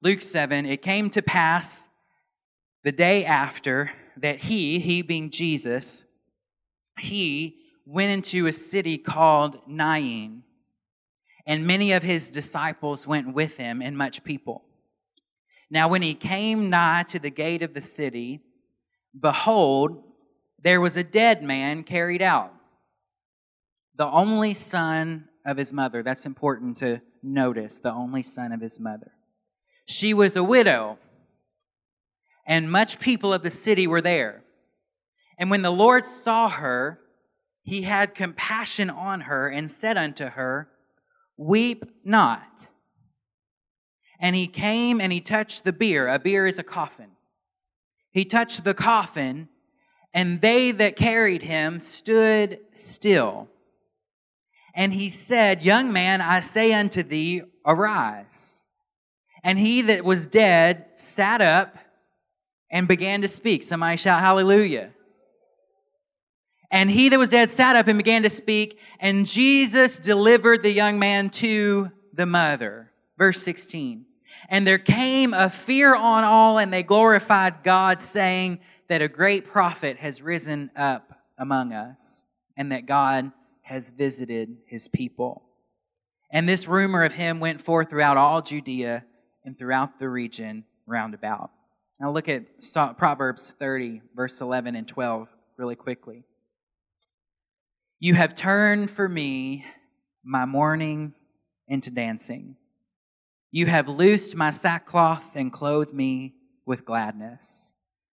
Luke 7 It came to pass the day after that he, he being Jesus, he went into a city called Nain, and many of his disciples went with him, and much people. Now, when he came nigh to the gate of the city, behold, there was a dead man carried out, the only son of his mother. That's important to notice, the only son of his mother. She was a widow, and much people of the city were there. And when the Lord saw her, he had compassion on her and said unto her, Weep not. And he came and he touched the bier. A bier is a coffin. He touched the coffin, and they that carried him stood still. And he said, Young man, I say unto thee, arise. And he that was dead sat up and began to speak. Somebody shout hallelujah. And he that was dead sat up and began to speak, and Jesus delivered the young man to the mother. Verse 16. And there came a fear on all, and they glorified God, saying that a great prophet has risen up among us, and that God has visited his people. And this rumor of him went forth throughout all Judea and throughout the region round about. Now look at Proverbs 30, verse 11 and 12, really quickly. You have turned for me my mourning into dancing. You have loosed my sackcloth and clothed me with gladness,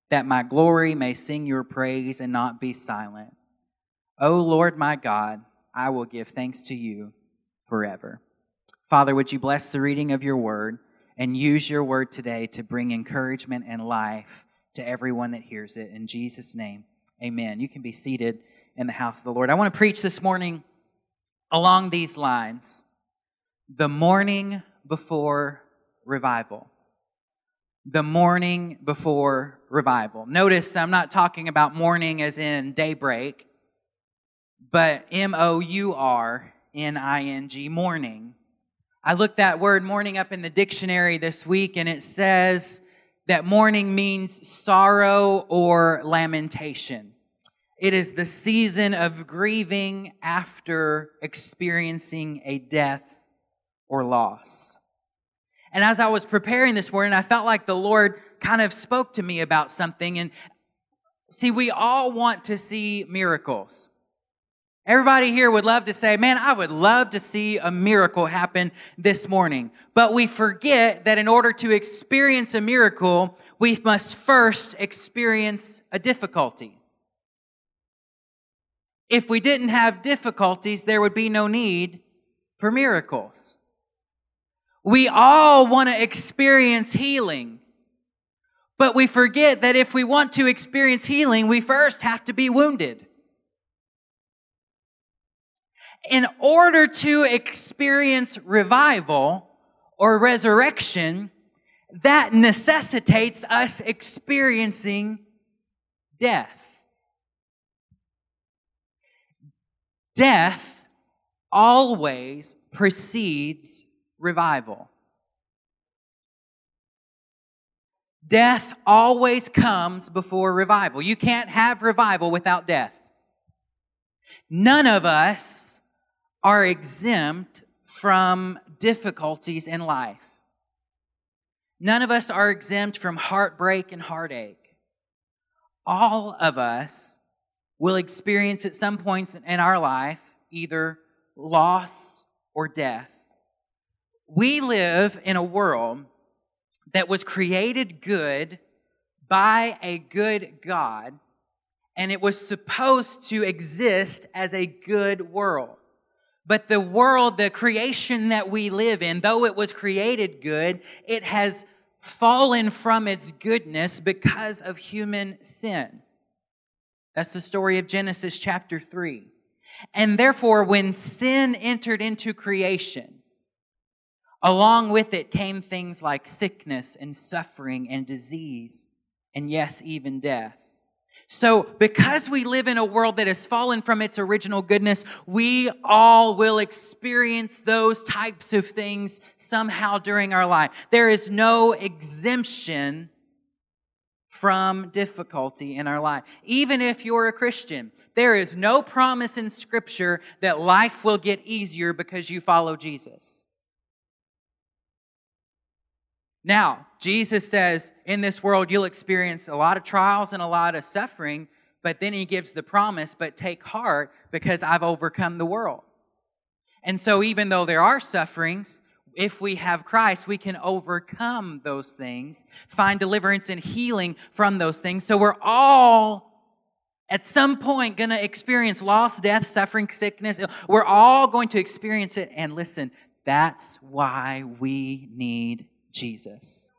that my glory may sing your praise and not be silent. O Lord my God, I will give thanks to you forever. Father, would you bless the reading of your word and use your word today to bring encouragement and life to everyone that hears it. In Jesus' name, amen. You can be seated in the house of the Lord. I want to preach this morning along these lines the mourning before revival. The mourning before revival. Notice I'm not talking about morning as in daybreak, but M O U R N I N G, mourning. I looked that word mourning up in the dictionary this week and it says that mourning means sorrow or lamentation. It is the season of grieving after experiencing a death or loss. And as I was preparing this morning, I felt like the Lord kind of spoke to me about something. And see, we all want to see miracles. Everybody here would love to say, man, I would love to see a miracle happen this morning. But we forget that in order to experience a miracle, we must first experience a difficulty. If we didn't have difficulties, there would be no need for miracles. We all want to experience healing. But we forget that if we want to experience healing, we first have to be wounded. In order to experience revival or resurrection, that necessitates us experiencing death. Death always precedes revival. Death always comes before revival. You can't have revival without death. None of us are exempt from difficulties in life. None of us are exempt from heartbreak and heartache. All of us will experience at some points in our life either loss or death. We live in a world that was created good by a good God, and it was supposed to exist as a good world. But the world, the creation that we live in, though it was created good, it has fallen from its goodness because of human sin. That's the story of Genesis chapter 3. And therefore, when sin entered into creation, along with it came things like sickness and suffering and disease, and yes, even death. So, because we live in a world that has fallen from its original goodness, we all will experience those types of things somehow during our life. There is no exemption from difficulty in our life. Even if you're a Christian, there is no promise in Scripture that life will get easier because you follow Jesus. Now, Jesus says, in this world, you'll experience a lot of trials and a lot of suffering, but then he gives the promise, but take heart because I've overcome the world. And so, even though there are sufferings, if we have Christ, we can overcome those things, find deliverance and healing from those things. So, we're all at some point going to experience loss, death, suffering, sickness. We're all going to experience it. And listen, that's why we need Jesus.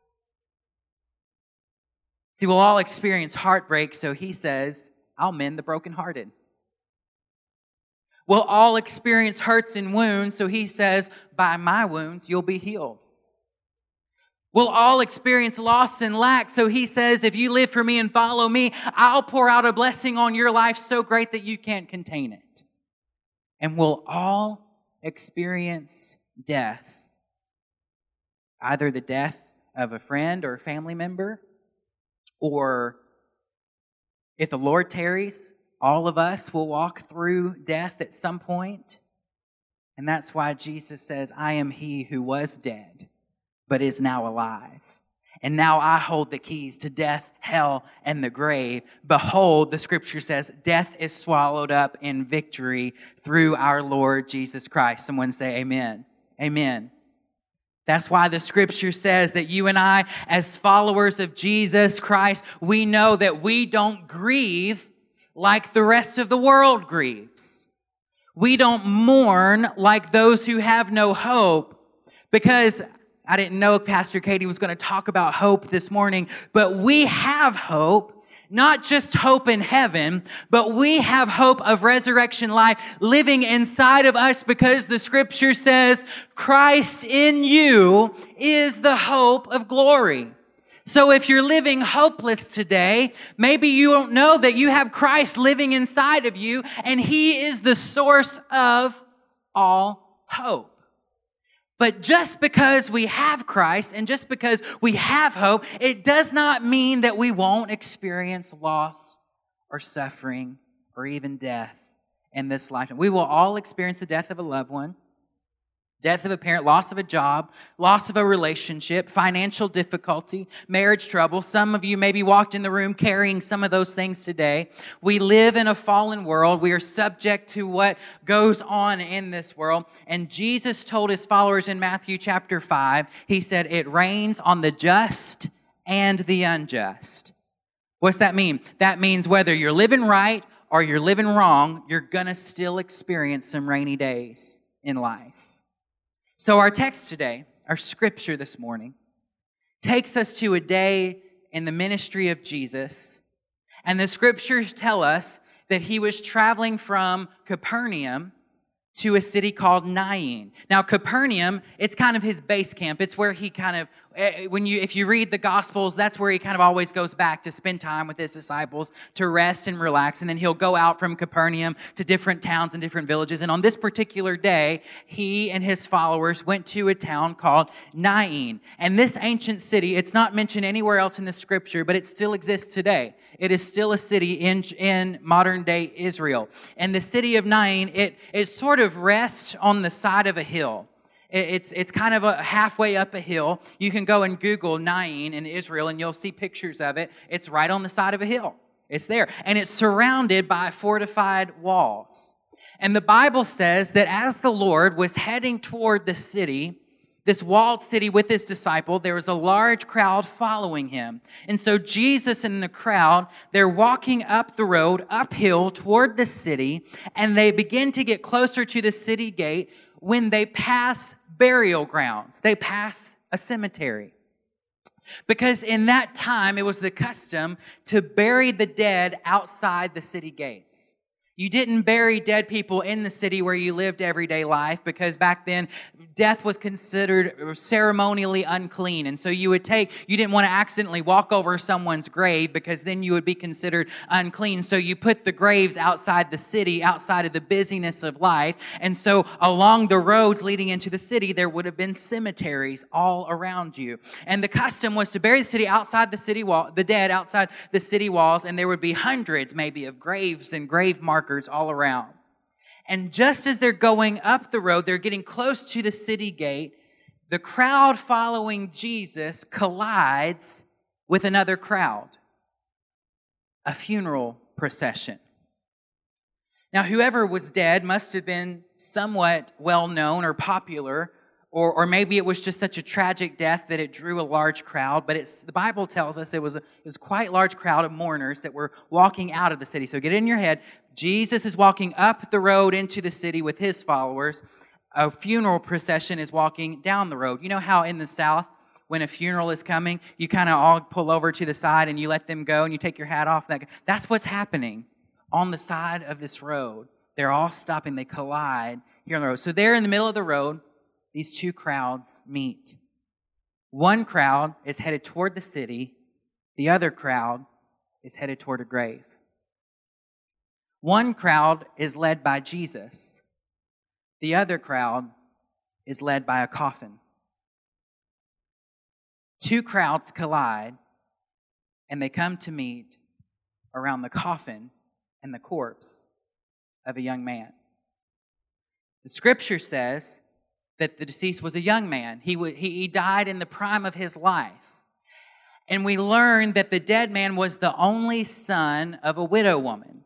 See, we'll all experience heartbreak, so he says, I'll mend the brokenhearted. We'll all experience hurts and wounds, so he says, By my wounds, you'll be healed. We'll all experience loss and lack, so he says, If you live for me and follow me, I'll pour out a blessing on your life so great that you can't contain it. And we'll all experience death either the death of a friend or a family member, or if the Lord tarries, all of us will walk through death at some point. And that's why Jesus says, I am he who was dead, but is now alive. And now I hold the keys to death, hell, and the grave. Behold, the scripture says, death is swallowed up in victory through our Lord Jesus Christ. Someone say, Amen. Amen. That's why the scripture says that you and I, as followers of Jesus Christ, we know that we don't grieve like the rest of the world grieves. We don't mourn like those who have no hope because I didn't know Pastor Katie was going to talk about hope this morning, but we have hope not just hope in heaven, but we have hope of resurrection life living inside of us because the scripture says Christ in you is the hope of glory. So if you're living hopeless today, maybe you don't know that you have Christ living inside of you and he is the source of all hope. But just because we have Christ and just because we have hope, it does not mean that we won't experience loss or suffering or even death in this life. We will all experience the death of a loved one death of a parent, loss of a job, loss of a relationship, financial difficulty, marriage trouble. Some of you maybe walked in the room carrying some of those things today. We live in a fallen world. We are subject to what goes on in this world. And Jesus told his followers in Matthew chapter 5, he said, It rains on the just and the unjust. What's that mean? That means whether you're living right or you're living wrong, you're going to still experience some rainy days in life. So, our text today, our scripture this morning, takes us to a day in the ministry of Jesus. And the scriptures tell us that he was traveling from Capernaum to a city called Nain. Now, Capernaum, it's kind of his base camp. It's where he kind of Eh, eh, when you if you read the gospels that's where he kind of always goes back to spend time with his disciples to rest and relax and then he'll go out from capernaum to different towns and different villages and on this particular day he and his followers went to a town called nain and this ancient city it's not mentioned anywhere else in the scripture but it still exists today it is still a city in, in modern day Israel. And the city of Nain, it, it sort of rests on the side of a hill. It's, it's kind of a halfway up a hill. You can go and Google Nain in Israel and you'll see pictures of it. It's right on the side of a hill. It's there. And it's surrounded by fortified walls. And the Bible says that as the Lord was heading toward the city, this walled city with his disciple, there was a large crowd following him. And so Jesus and the crowd, they're walking up the road, uphill toward the city, and they begin to get closer to the city gate when they pass burial grounds, they pass a cemetery. Because in that time, it was the custom to bury the dead outside the city gates. You didn't bury dead people in the city where you lived everyday life because back then death was considered ceremonially unclean. And so you would take, you didn't want to accidentally walk over someone's grave because then you would be considered unclean. So you put the graves outside the city, outside of the busyness of life. And so along the roads leading into the city, there would have been cemeteries all around you. And the custom was to bury the city outside the city wall, the dead outside the city walls. And there would be hundreds maybe of graves and grave markers markers all around. And just as they're going up the road, they're getting close to the city gate, the crowd following Jesus collides with another crowd. A funeral procession. Now, whoever was dead must have been somewhat well known or popular or, or maybe it was just such a tragic death that it drew a large crowd. But it's, the Bible tells us it was, a, it was quite a large crowd of mourners that were walking out of the city. So get it in your head. Jesus is walking up the road into the city with his followers. A funeral procession is walking down the road. You know how in the South, when a funeral is coming, you kind of all pull over to the side and you let them go and you take your hat off. That's what's happening on the side of this road. They're all stopping. They collide here on the road. So they're in the middle of the road these two crowds meet. One crowd is headed toward the city, the other crowd is headed toward a grave. One crowd is led by Jesus, the other crowd is led by a coffin. Two crowds collide and they come to meet around the coffin and the corpse of a young man. The scripture says that the deceased was a young man. He, w- he died in the prime of his life. And we learn that the dead man was the only son of a widow woman.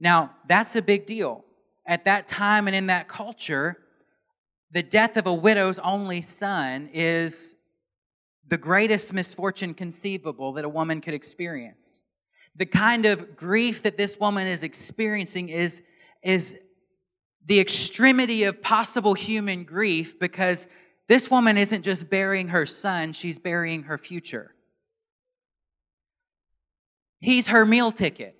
Now, that's a big deal. At that time and in that culture, the death of a widow's only son is the greatest misfortune conceivable that a woman could experience. The kind of grief that this woman is experiencing is, is the extremity of possible human grief because this woman isn't just burying her son, she's burying her future. He's her meal ticket.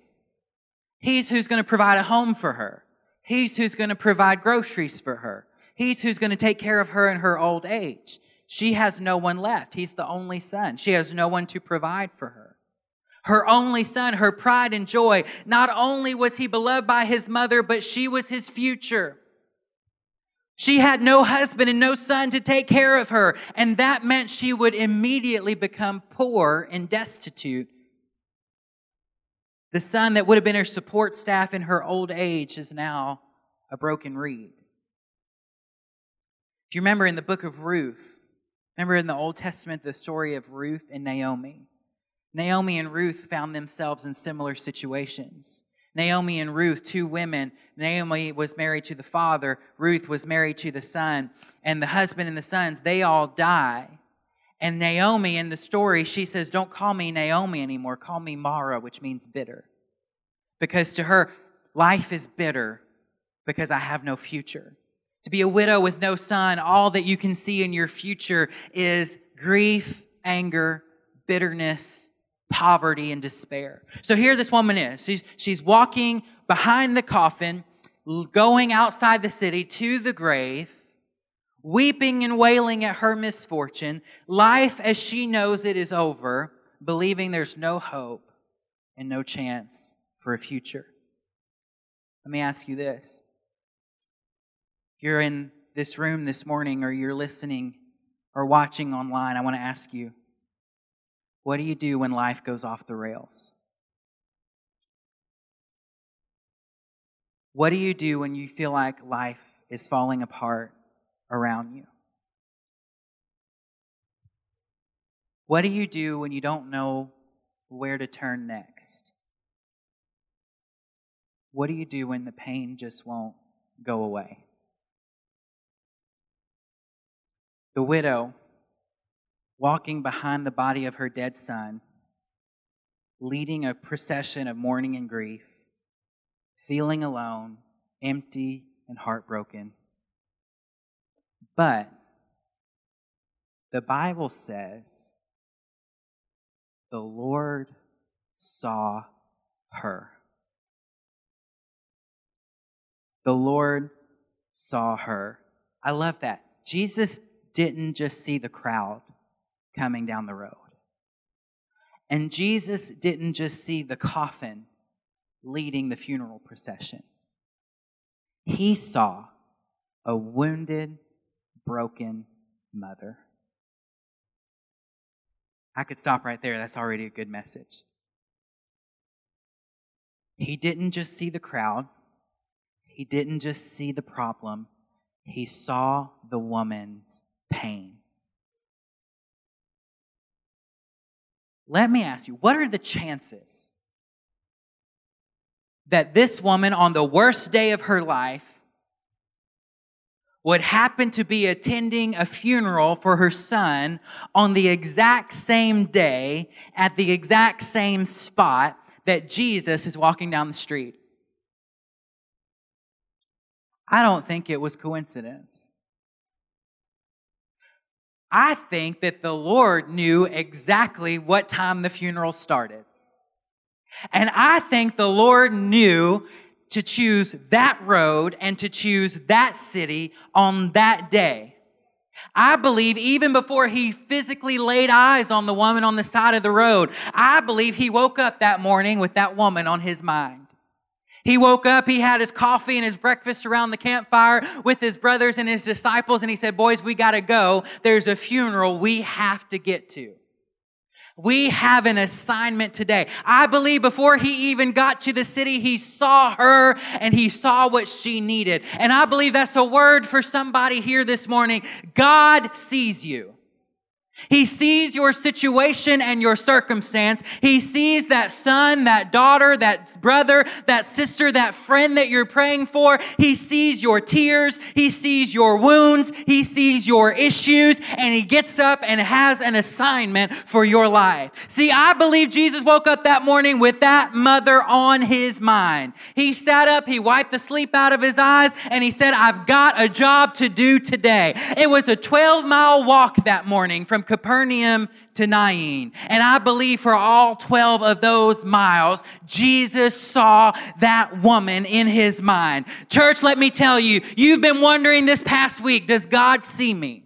He's who's going to provide a home for her. He's who's going to provide groceries for her. He's who's going to take care of her in her old age. She has no one left. He's the only son. She has no one to provide for her her only son, her pride and joy. Not only was he beloved by his mother, but she was his future. She had no husband and no son to take care of her, and that meant she would immediately become poor and destitute. The son that would have been her support staff in her old age is now a broken reed. If you remember in the book of Ruth, remember in the Old Testament the story of Ruth and Naomi. Naomi and Ruth found themselves in similar situations. Naomi and Ruth, two women. Naomi was married to the father, Ruth was married to the son, and the husband and the sons, they all die. And Naomi in the story, she says, Don't call me Naomi anymore, call me Mara, which means bitter. Because to her, life is bitter because I have no future. To be a widow with no son, all that you can see in your future is grief, anger, bitterness, poverty and despair. So here this woman is. She's, she's walking behind the coffin, going outside the city to the grave, weeping and wailing at her misfortune. Life as she knows it is over, believing there's no hope and no chance for a future. Let me ask you this. You're in this room this morning or you're listening or watching online, I want to ask you what do you do when life goes off the rails? What do you do when you feel like life is falling apart around you? What do you do when you don't know where to turn next? What do you do when the pain just won't go away? The widow walking behind the body of her dead son, leading a procession of mourning and grief, feeling alone, empty, and heartbroken. But the Bible says the Lord saw her. the Lord saw her. I love that. Jesus didn't just see the crowd coming down the road. And Jesus didn't just see the coffin leading the funeral procession. He saw a wounded, broken mother. I could stop right there. That's already a good message. He didn't just see the crowd, he didn't just see the problem, he saw the woman's pain. Let me ask you, what are the chances that this woman, on the worst day of her life, would happen to be attending a funeral for her son on the exact same day at the exact same spot that Jesus is walking down the street? I don't think it was coincidence. I think that the Lord knew exactly what time the funeral started. And I think the Lord knew to choose that road and to choose that city on that day. I believe even before he physically laid eyes on the woman on the side of the road, I believe he woke up that morning with that woman on his mind. He woke up, he had his coffee and his breakfast around the campfire with his brothers and his disciples, and he said, Boys, we gotta go. There's a funeral we have to get to. We have an assignment today. I believe before he even got to the city, he saw her and he saw what she needed. And I believe that's a word for somebody here this morning. God sees you. He sees your situation and your circumstance. He sees that son, that daughter, that brother, that sister, that friend that you're praying for. He sees your tears. He sees your wounds. He sees your issues and he gets up and has an assignment for your life. See, I believe Jesus woke up that morning with that mother on his mind. He sat up, he wiped the sleep out of his eyes and he said, I've got a job to do today. It was a 12 mile walk that morning from Capernaum to Nain. And I believe for all 12 of those miles, Jesus saw that woman in his mind. Church, let me tell you, you've been wondering this past week, does God see me?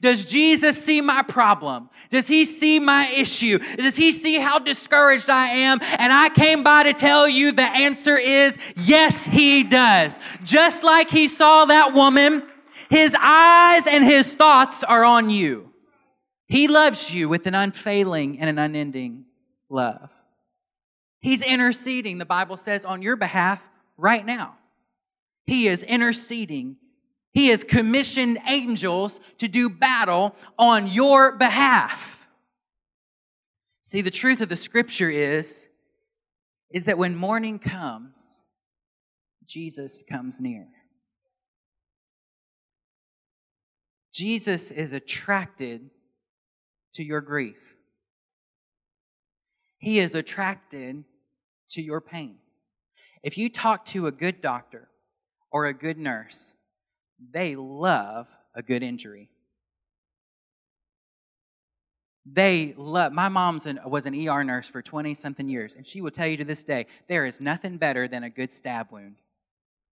Does Jesus see my problem? Does he see my issue? Does he see how discouraged I am? And I came by to tell you the answer is yes, he does. Just like he saw that woman, his eyes and his thoughts are on you. He loves you with an unfailing and an unending love. He's interceding, the Bible says, on your behalf right now. He is interceding. He has commissioned angels to do battle on your behalf. See, the truth of the scripture is, is that when mourning comes, Jesus comes near. Jesus is attracted to your grief. He is attracted to your pain. If you talk to a good doctor or a good nurse, they love a good injury. They love, my mom's was an ER nurse for 20 something years, and she will tell you to this day, there is nothing better than a good stab wound.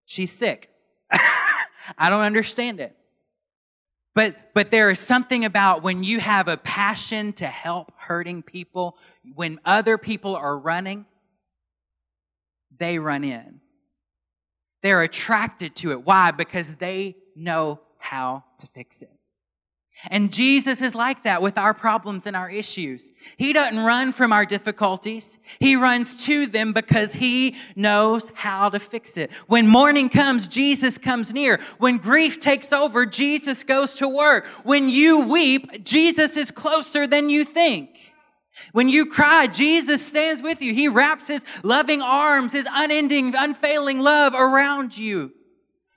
She's sick. I don't understand it. But, but there is something about when you have a passion to help hurting people, when other people are running, they run in. They're attracted to it. Why? Because they know how to fix it. And Jesus is like that with our problems and our issues. He doesn't run from our difficulties. He runs to them because he knows how to fix it. When mourning comes, Jesus comes near. When grief takes over, Jesus goes to work. When you weep, Jesus is closer than you think. When you cry, Jesus stands with you. He wraps his loving arms, his unending, unfailing love around you.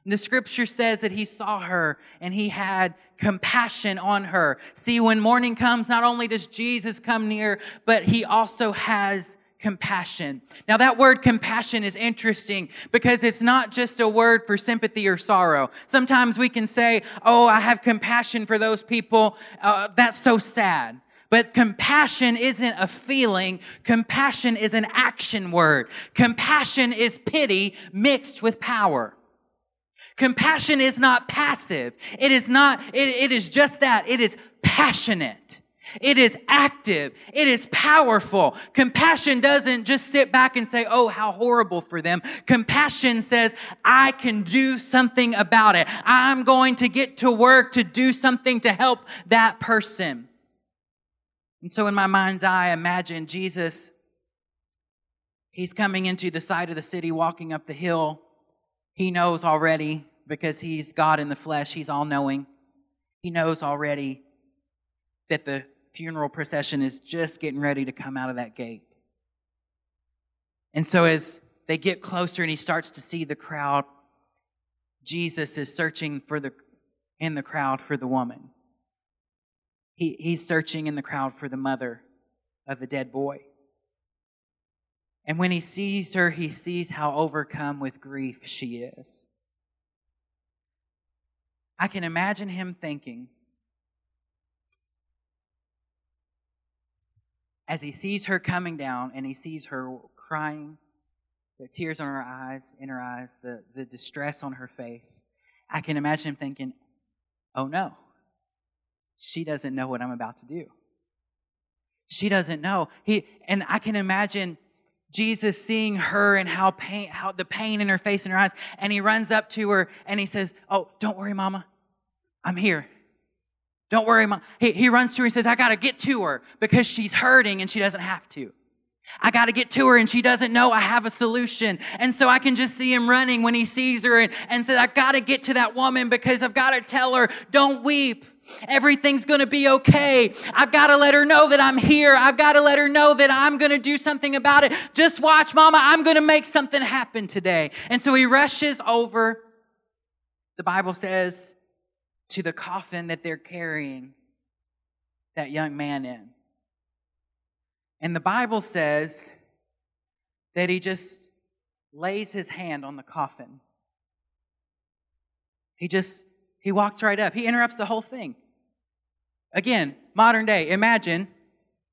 And the scripture says that he saw her and he had compassion on her. See, when mourning comes, not only does Jesus come near, but he also has compassion. Now that word compassion is interesting because it's not just a word for sympathy or sorrow. Sometimes we can say, oh, I have compassion for those people. Uh, that's so sad. But compassion isn't a feeling. Compassion is an action word. Compassion is pity mixed with power. Compassion is not passive. It is not, it, it is just that. It is passionate. It is active. It is powerful. Compassion doesn't just sit back and say, Oh, how horrible for them. Compassion says, I can do something about it. I'm going to get to work to do something to help that person. And so in my mind's eye, imagine Jesus, he's coming into the side of the city, walking up the hill. He knows already because he's God in the flesh. He's all knowing. He knows already that the funeral procession is just getting ready to come out of that gate. And so as they get closer and he starts to see the crowd, Jesus is searching for the in the crowd for the woman. He, he's searching in the crowd for the mother of the dead boy. And when he sees her, he sees how overcome with grief she is. I can imagine him thinking, as he sees her coming down and he sees her crying, the tears on her eyes, in her eyes, the, the distress on her face, I can imagine him thinking, oh no, she doesn't know what I'm about to do. She doesn't know. He, and I can imagine Jesus seeing her and how pain, how the pain in her face and her eyes, and he runs up to her and he says, Oh, don't worry, mama. I'm here. Don't worry, mom. He, he runs to her and says, I got to get to her because she's hurting and she doesn't have to. I got to get to her and she doesn't know I have a solution. And so I can just see him running when he sees her and, and says, I got to get to that woman because I've got to tell her, don't weep. Everything's going to be okay. I've got to let her know that I'm here. I've got to let her know that I'm going to do something about it. Just watch, mama. I'm going to make something happen today. And so he rushes over. The Bible says to the coffin that they're carrying that young man in. And the Bible says that he just lays his hand on the coffin. He just, he walks right up. He interrupts the whole thing. Again, modern day, imagine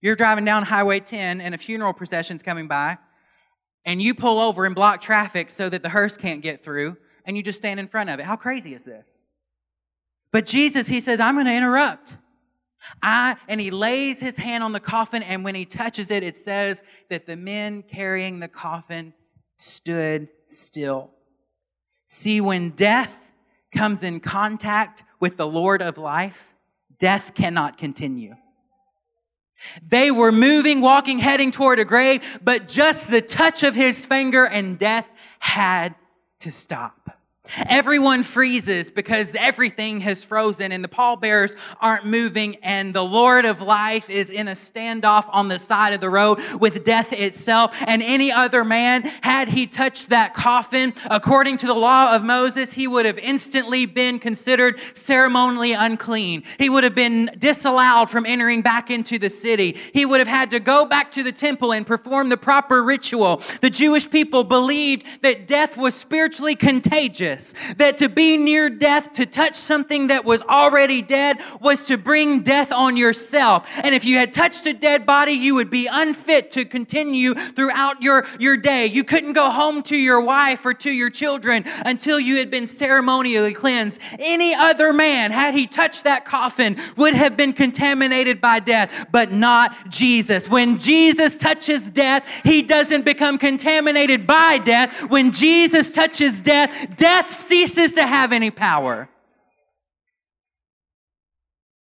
you're driving down Highway 10 and a funeral procession's coming by, and you pull over and block traffic so that the hearse can't get through, and you just stand in front of it. How crazy is this? But Jesus, he says, I'm going to interrupt. I, and he lays his hand on the coffin, and when he touches it, it says that the men carrying the coffin stood still. See, when death comes in contact with the Lord of life, death cannot continue. They were moving, walking, heading toward a grave, but just the touch of his finger and death had to stop. Everyone freezes because everything has frozen and the pallbearers aren't moving and the Lord of life is in a standoff on the side of the road with death itself. And any other man, had he touched that coffin, according to the law of Moses, he would have instantly been considered ceremonially unclean. He would have been disallowed from entering back into the city. He would have had to go back to the temple and perform the proper ritual. The Jewish people believed that death was spiritually contagious that to be near death, to touch something that was already dead, was to bring death on yourself. And if you had touched a dead body, you would be unfit to continue throughout your, your day. You couldn't go home to your wife or to your children until you had been ceremonially cleansed. Any other man, had he touched that coffin, would have been contaminated by death, but not Jesus. When Jesus touches death, he doesn't become contaminated by death. When Jesus touches death, death death ceases to have any power.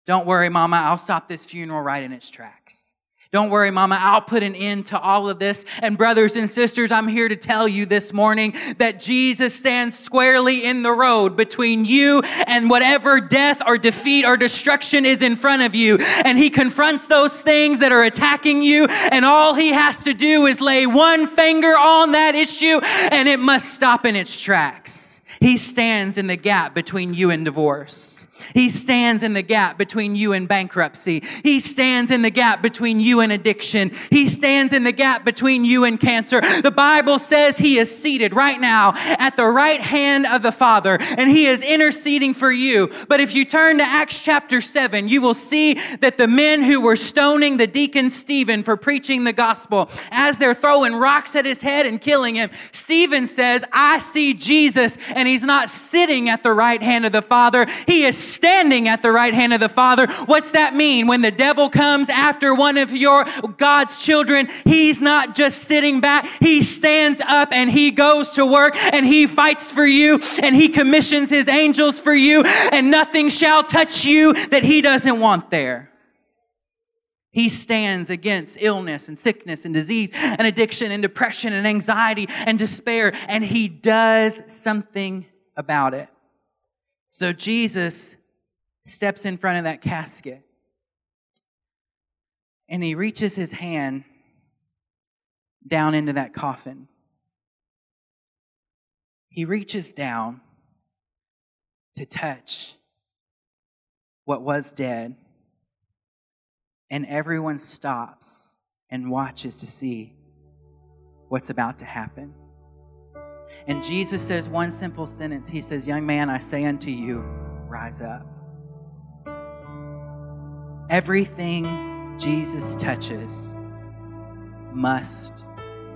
Don't worry, Mama, I'll stop this funeral right in its tracks. Don't worry, Mama, I'll put an end to all of this. And brothers and sisters, I'm here to tell you this morning that Jesus stands squarely in the road between you and whatever death or defeat or destruction is in front of you. And he confronts those things that are attacking you. And all he has to do is lay one finger on that issue and it must stop in its tracks. He stands in the gap between you and divorce. He stands in the gap between you and bankruptcy. He stands in the gap between you and addiction. He stands in the gap between you and cancer. The Bible says he is seated right now at the right hand of the Father and he is interceding for you. But if you turn to Acts chapter 7, you will see that the men who were stoning the deacon Stephen for preaching the gospel, as they're throwing rocks at his head and killing him, Stephen says, I see Jesus and he's not sitting at the right hand of the Father. He is standing at the right hand of the Father. What's that mean? When the devil comes after one of your God's children, he's not just sitting back. He stands up and he goes to work and he fights for you and he commissions his angels for you and nothing shall touch you that he doesn't want there. He stands against illness and sickness and disease and addiction and depression and anxiety and despair, and he does something about it. So Jesus steps in front of that casket and he reaches his hand down into that coffin. He reaches down to touch what was dead, and everyone stops and watches to see what's about to happen. And Jesus says one simple sentence He says, Young man, I say unto you, rise up. Everything Jesus touches must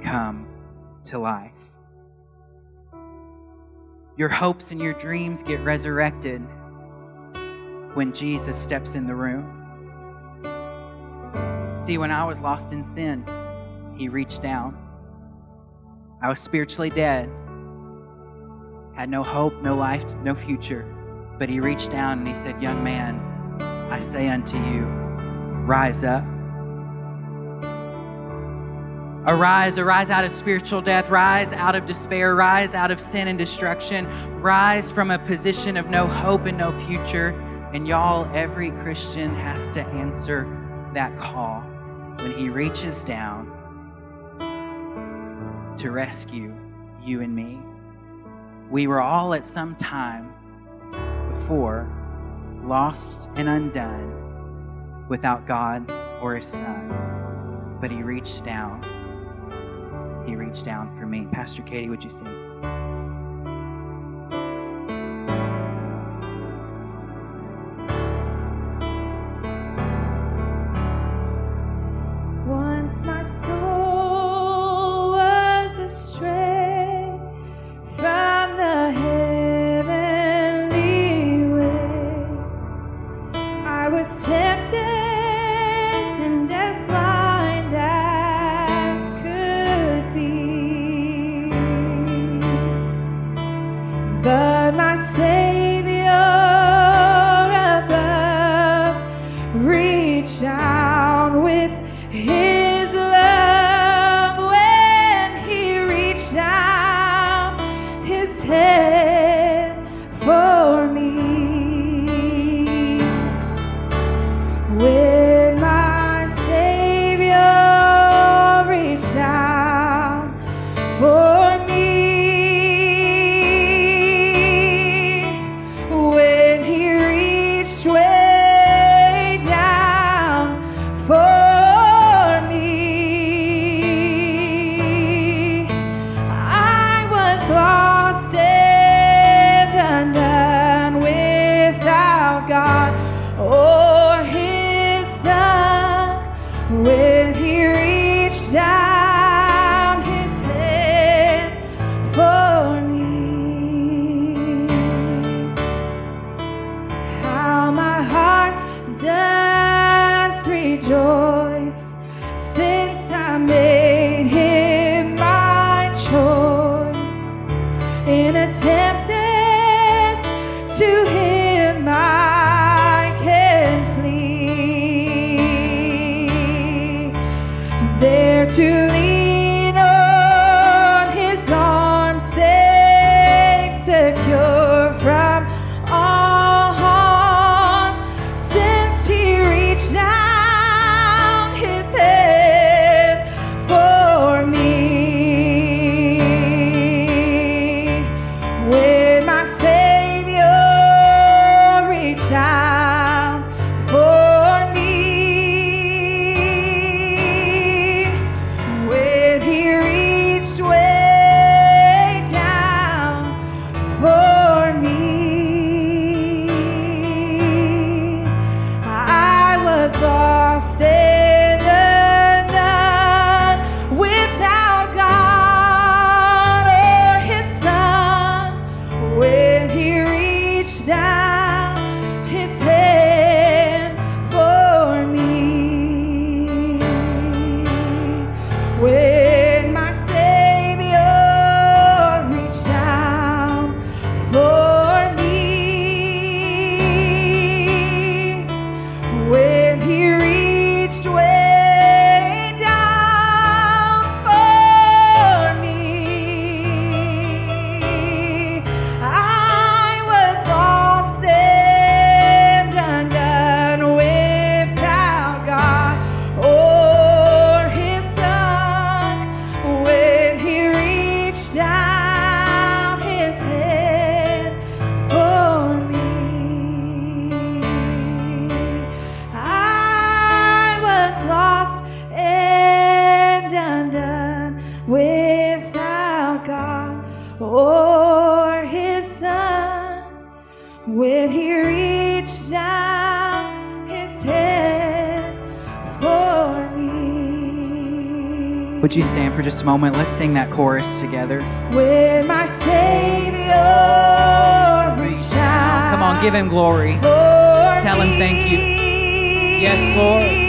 come to life. Your hopes and your dreams get resurrected when Jesus steps in the room. See, when I was lost in sin, He reached down. I was spiritually dead, had no hope, no life, no future. But He reached down and He said, Young man, I say unto you, rise up. Arise, arise out of spiritual death, rise out of despair, rise out of sin and destruction, rise from a position of no hope and no future. And y'all, every Christian has to answer that call when he reaches down to rescue you and me. We were all at some time before lost and undone without God or His Son. But He reached down he reached down for me. Pastor Katie, would you sing? You stand for just a moment? Let's sing that chorus together. When my Savior reached out. Come on, give him glory. Tell him thank you. Yes, Lord.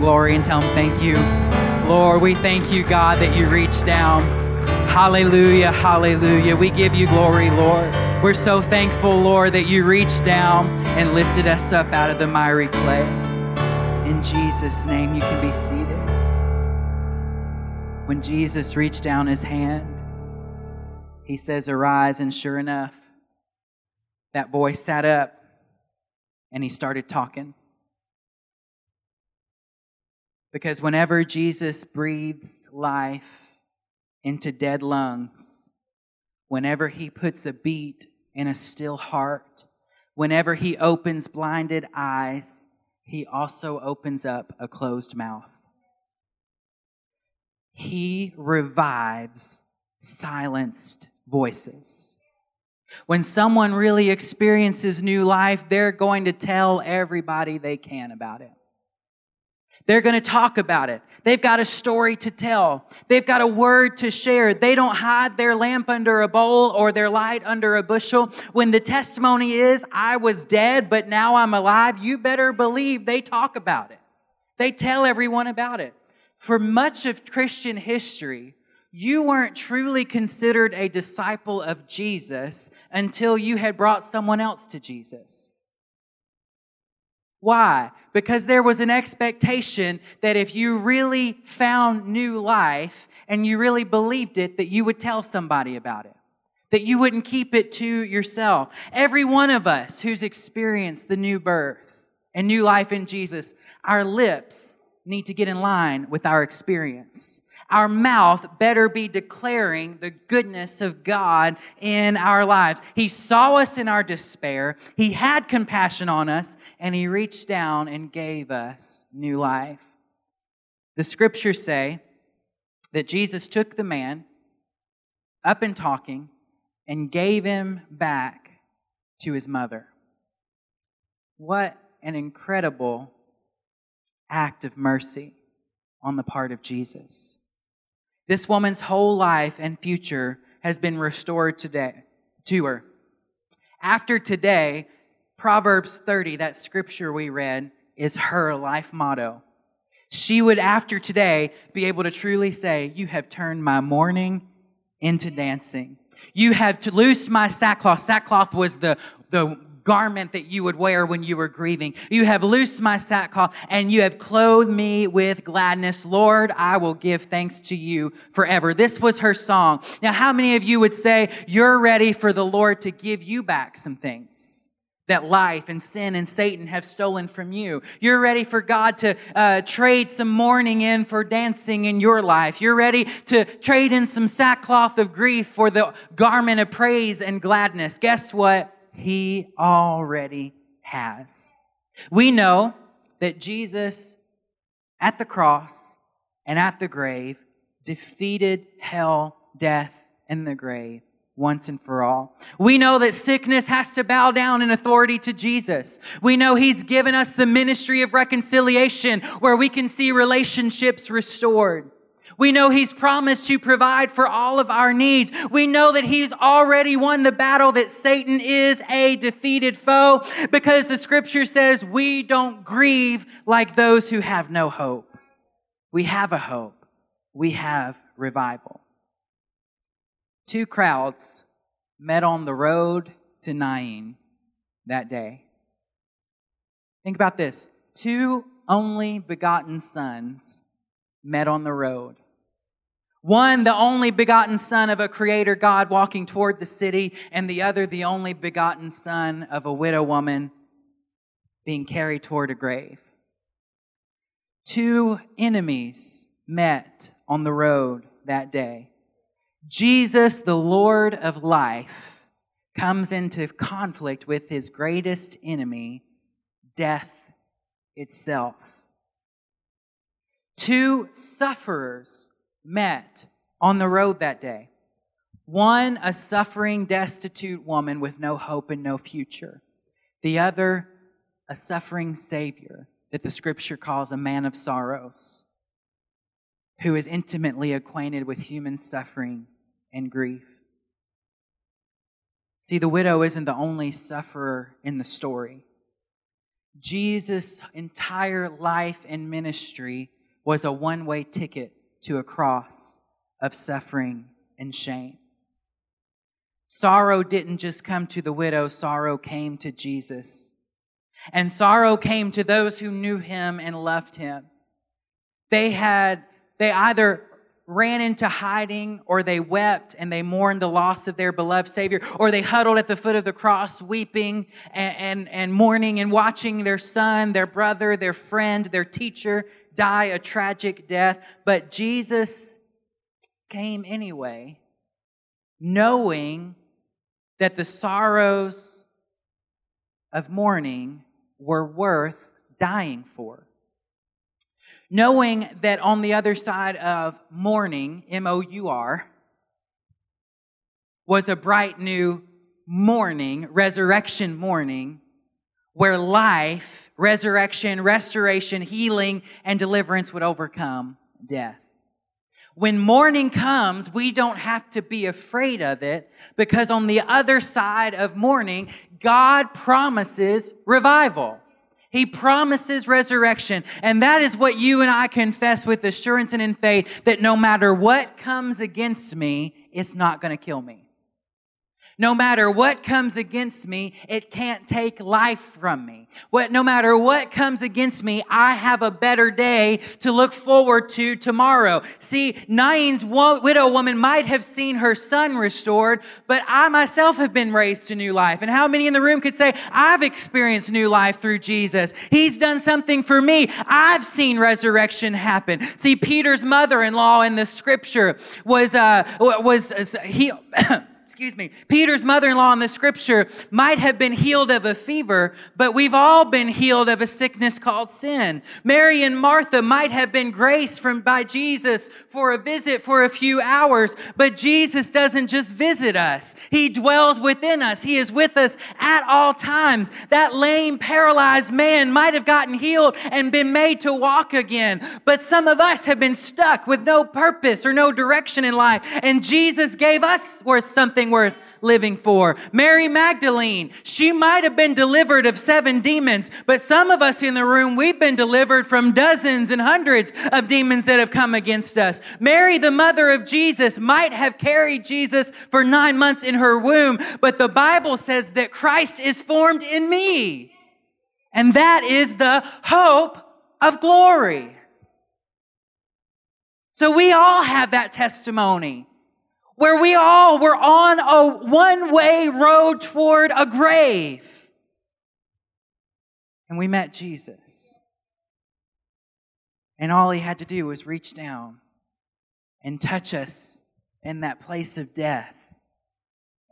Glory and tell him thank you? Lord, we thank you, God, that you reached down. Hallelujah, hallelujah. We give you glory, Lord. We're so thankful, Lord, that you reached down and lifted us up out of the miry clay. In Jesus' name, you can be seated. When Jesus reached down his hand, he says, Arise, and sure enough, that boy sat up and he started talking. Because whenever Jesus breathes life into dead lungs, whenever he puts a beat in a still heart, whenever he opens blinded eyes, he also opens up a closed mouth. He revives silenced voices. When someone really experiences new life, they're going to tell everybody they can about it. They're going to talk about it. They've got a story to tell. They've got a word to share. They don't hide their lamp under a bowl or their light under a bushel. When the testimony is, I was dead, but now I'm alive, you better believe they talk about it. They tell everyone about it. For much of Christian history, you weren't truly considered a disciple of Jesus until you had brought someone else to Jesus. Why? Because there was an expectation that if you really found new life and you really believed it, that you would tell somebody about it. That you wouldn't keep it to yourself. Every one of us who's experienced the new birth and new life in Jesus, our lips need to get in line with our experience. Our mouth better be declaring the goodness of God in our lives. He saw us in our despair. He had compassion on us and he reached down and gave us new life. The scriptures say that Jesus took the man up and talking and gave him back to his mother. What an incredible act of mercy on the part of Jesus. This woman's whole life and future has been restored today to her. After today, Proverbs 30, that scripture we read, is her life motto. She would, after today, be able to truly say, You have turned my mourning into dancing. You have to loose my sackcloth. Sackcloth was the, the garment that you would wear when you were grieving. You have loosed my sackcloth and you have clothed me with gladness. Lord, I will give thanks to you forever. This was her song. Now, how many of you would say you're ready for the Lord to give you back some things? That life and sin and Satan have stolen from you. You're ready for God to uh, trade some mourning in for dancing in your life. You're ready to trade in some sackcloth of grief for the garment of praise and gladness. Guess what? He already has. We know that Jesus at the cross and at the grave defeated hell, death, and the grave once and for all. We know that sickness has to bow down in authority to Jesus. We know He's given us the ministry of reconciliation where we can see relationships restored. We know He's promised to provide for all of our needs. We know that He's already won the battle that Satan is a defeated foe because the scripture says we don't grieve like those who have no hope. We have a hope. We have revival. Two crowds met on the road to Nain that day. Think about this. Two only begotten sons met on the road. One, the only begotten son of a creator God walking toward the city, and the other, the only begotten son of a widow woman being carried toward a grave. two enemies met on the road that day. Jesus, the Lord of life, comes into conflict with his greatest enemy, death itself. Two sufferers met on the road that day. One, a suffering, destitute woman with no hope and no future. The other, a suffering Savior that the scripture calls a man of sorrows, who is intimately acquainted with human suffering and grief. See, the widow isn't the only sufferer in the story. Jesus' entire life and ministry was a one way ticket to a cross of suffering and shame. Sorrow didn't just come to the widow, sorrow came to Jesus. And sorrow came to those who knew him and loved him. They had, they either ran into hiding or they wept and they mourned the loss of their beloved Savior or they huddled at the foot of the cross weeping and, and, and mourning and watching their son, their brother, their friend, their teacher die a tragic death. But Jesus came anyway, knowing that the sorrows of mourning were worth dying for. Knowing that on the other side of mourning, M O U R, was a bright new morning, resurrection morning, where life, resurrection, restoration, healing, and deliverance would overcome death. When mourning comes, we don't have to be afraid of it because on the other side of mourning, God promises revival. He promises resurrection. And that is what you and I confess with assurance and in faith that no matter what comes against me, it's not going to kill me. No matter what comes against me, it can't take life from me. What, no matter what comes against me, I have a better day to look forward to tomorrow. See, Nain's widow woman might have seen her son restored, but I myself have been raised to new life. And how many in the room could say, I've experienced new life through Jesus? He's done something for me. I've seen resurrection happen. See, Peter's mother-in-law in the scripture was, uh, was, uh, he, excuse me, Peter's mother-in-law in the scripture might have been healed of a fever, but we've all been healed of a sickness called sin. Mary and Martha might have been graced from by Jesus for a visit for a few hours, but Jesus doesn't just visit us. He dwells within us. He is with us at all times. That lame, paralyzed man might have gotten healed and been made to walk again, but some of us have been stuck with no purpose or no direction in life, and Jesus gave us worth something worth living for. Mary Magdalene, she might have been delivered of seven demons, but some of us in the room, we've been delivered from dozens and hundreds of demons that have come against us. Mary, the mother of Jesus, might have carried Jesus for nine months in her womb, but the Bible says that Christ is formed in me. And that is the hope of glory. So we all have that testimony where we all were on a one way road toward a grave. And we met Jesus. And all he had to do was reach down and touch us in that place of death.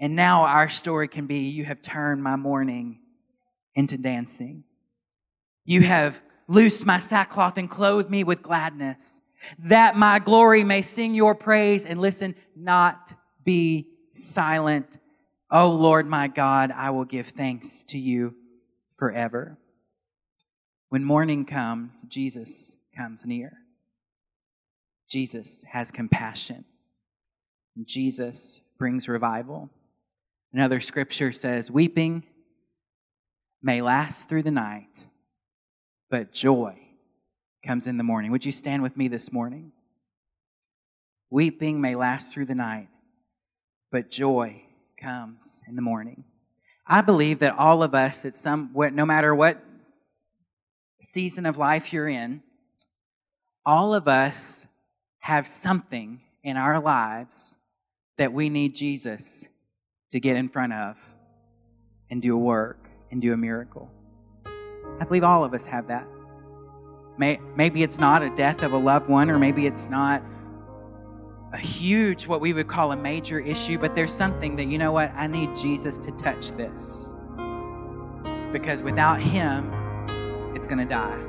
And now our story can be you have turned my mourning into dancing. You have loosed my sackcloth and clothed me with gladness that my glory may sing your praise and listen, not be silent. O Lord my God, I will give thanks to you forever. When morning comes, Jesus comes near. Jesus has compassion. Jesus brings revival. Another scripture says, Weeping may last through the night, but joy comes in the morning. Would you stand with me this morning? Weeping may last through the night, but joy comes in the morning. I believe that all of us, at some, no matter what season of life you're in, all of us have something in our lives that we need Jesus to get in front of and do a work and do a miracle. I believe all of us have that. May, maybe it's not a death of a loved one, or maybe it's not a huge, what we would call a major issue, but there's something that, you know what, I need Jesus to touch this. Because without Him, it's going to die.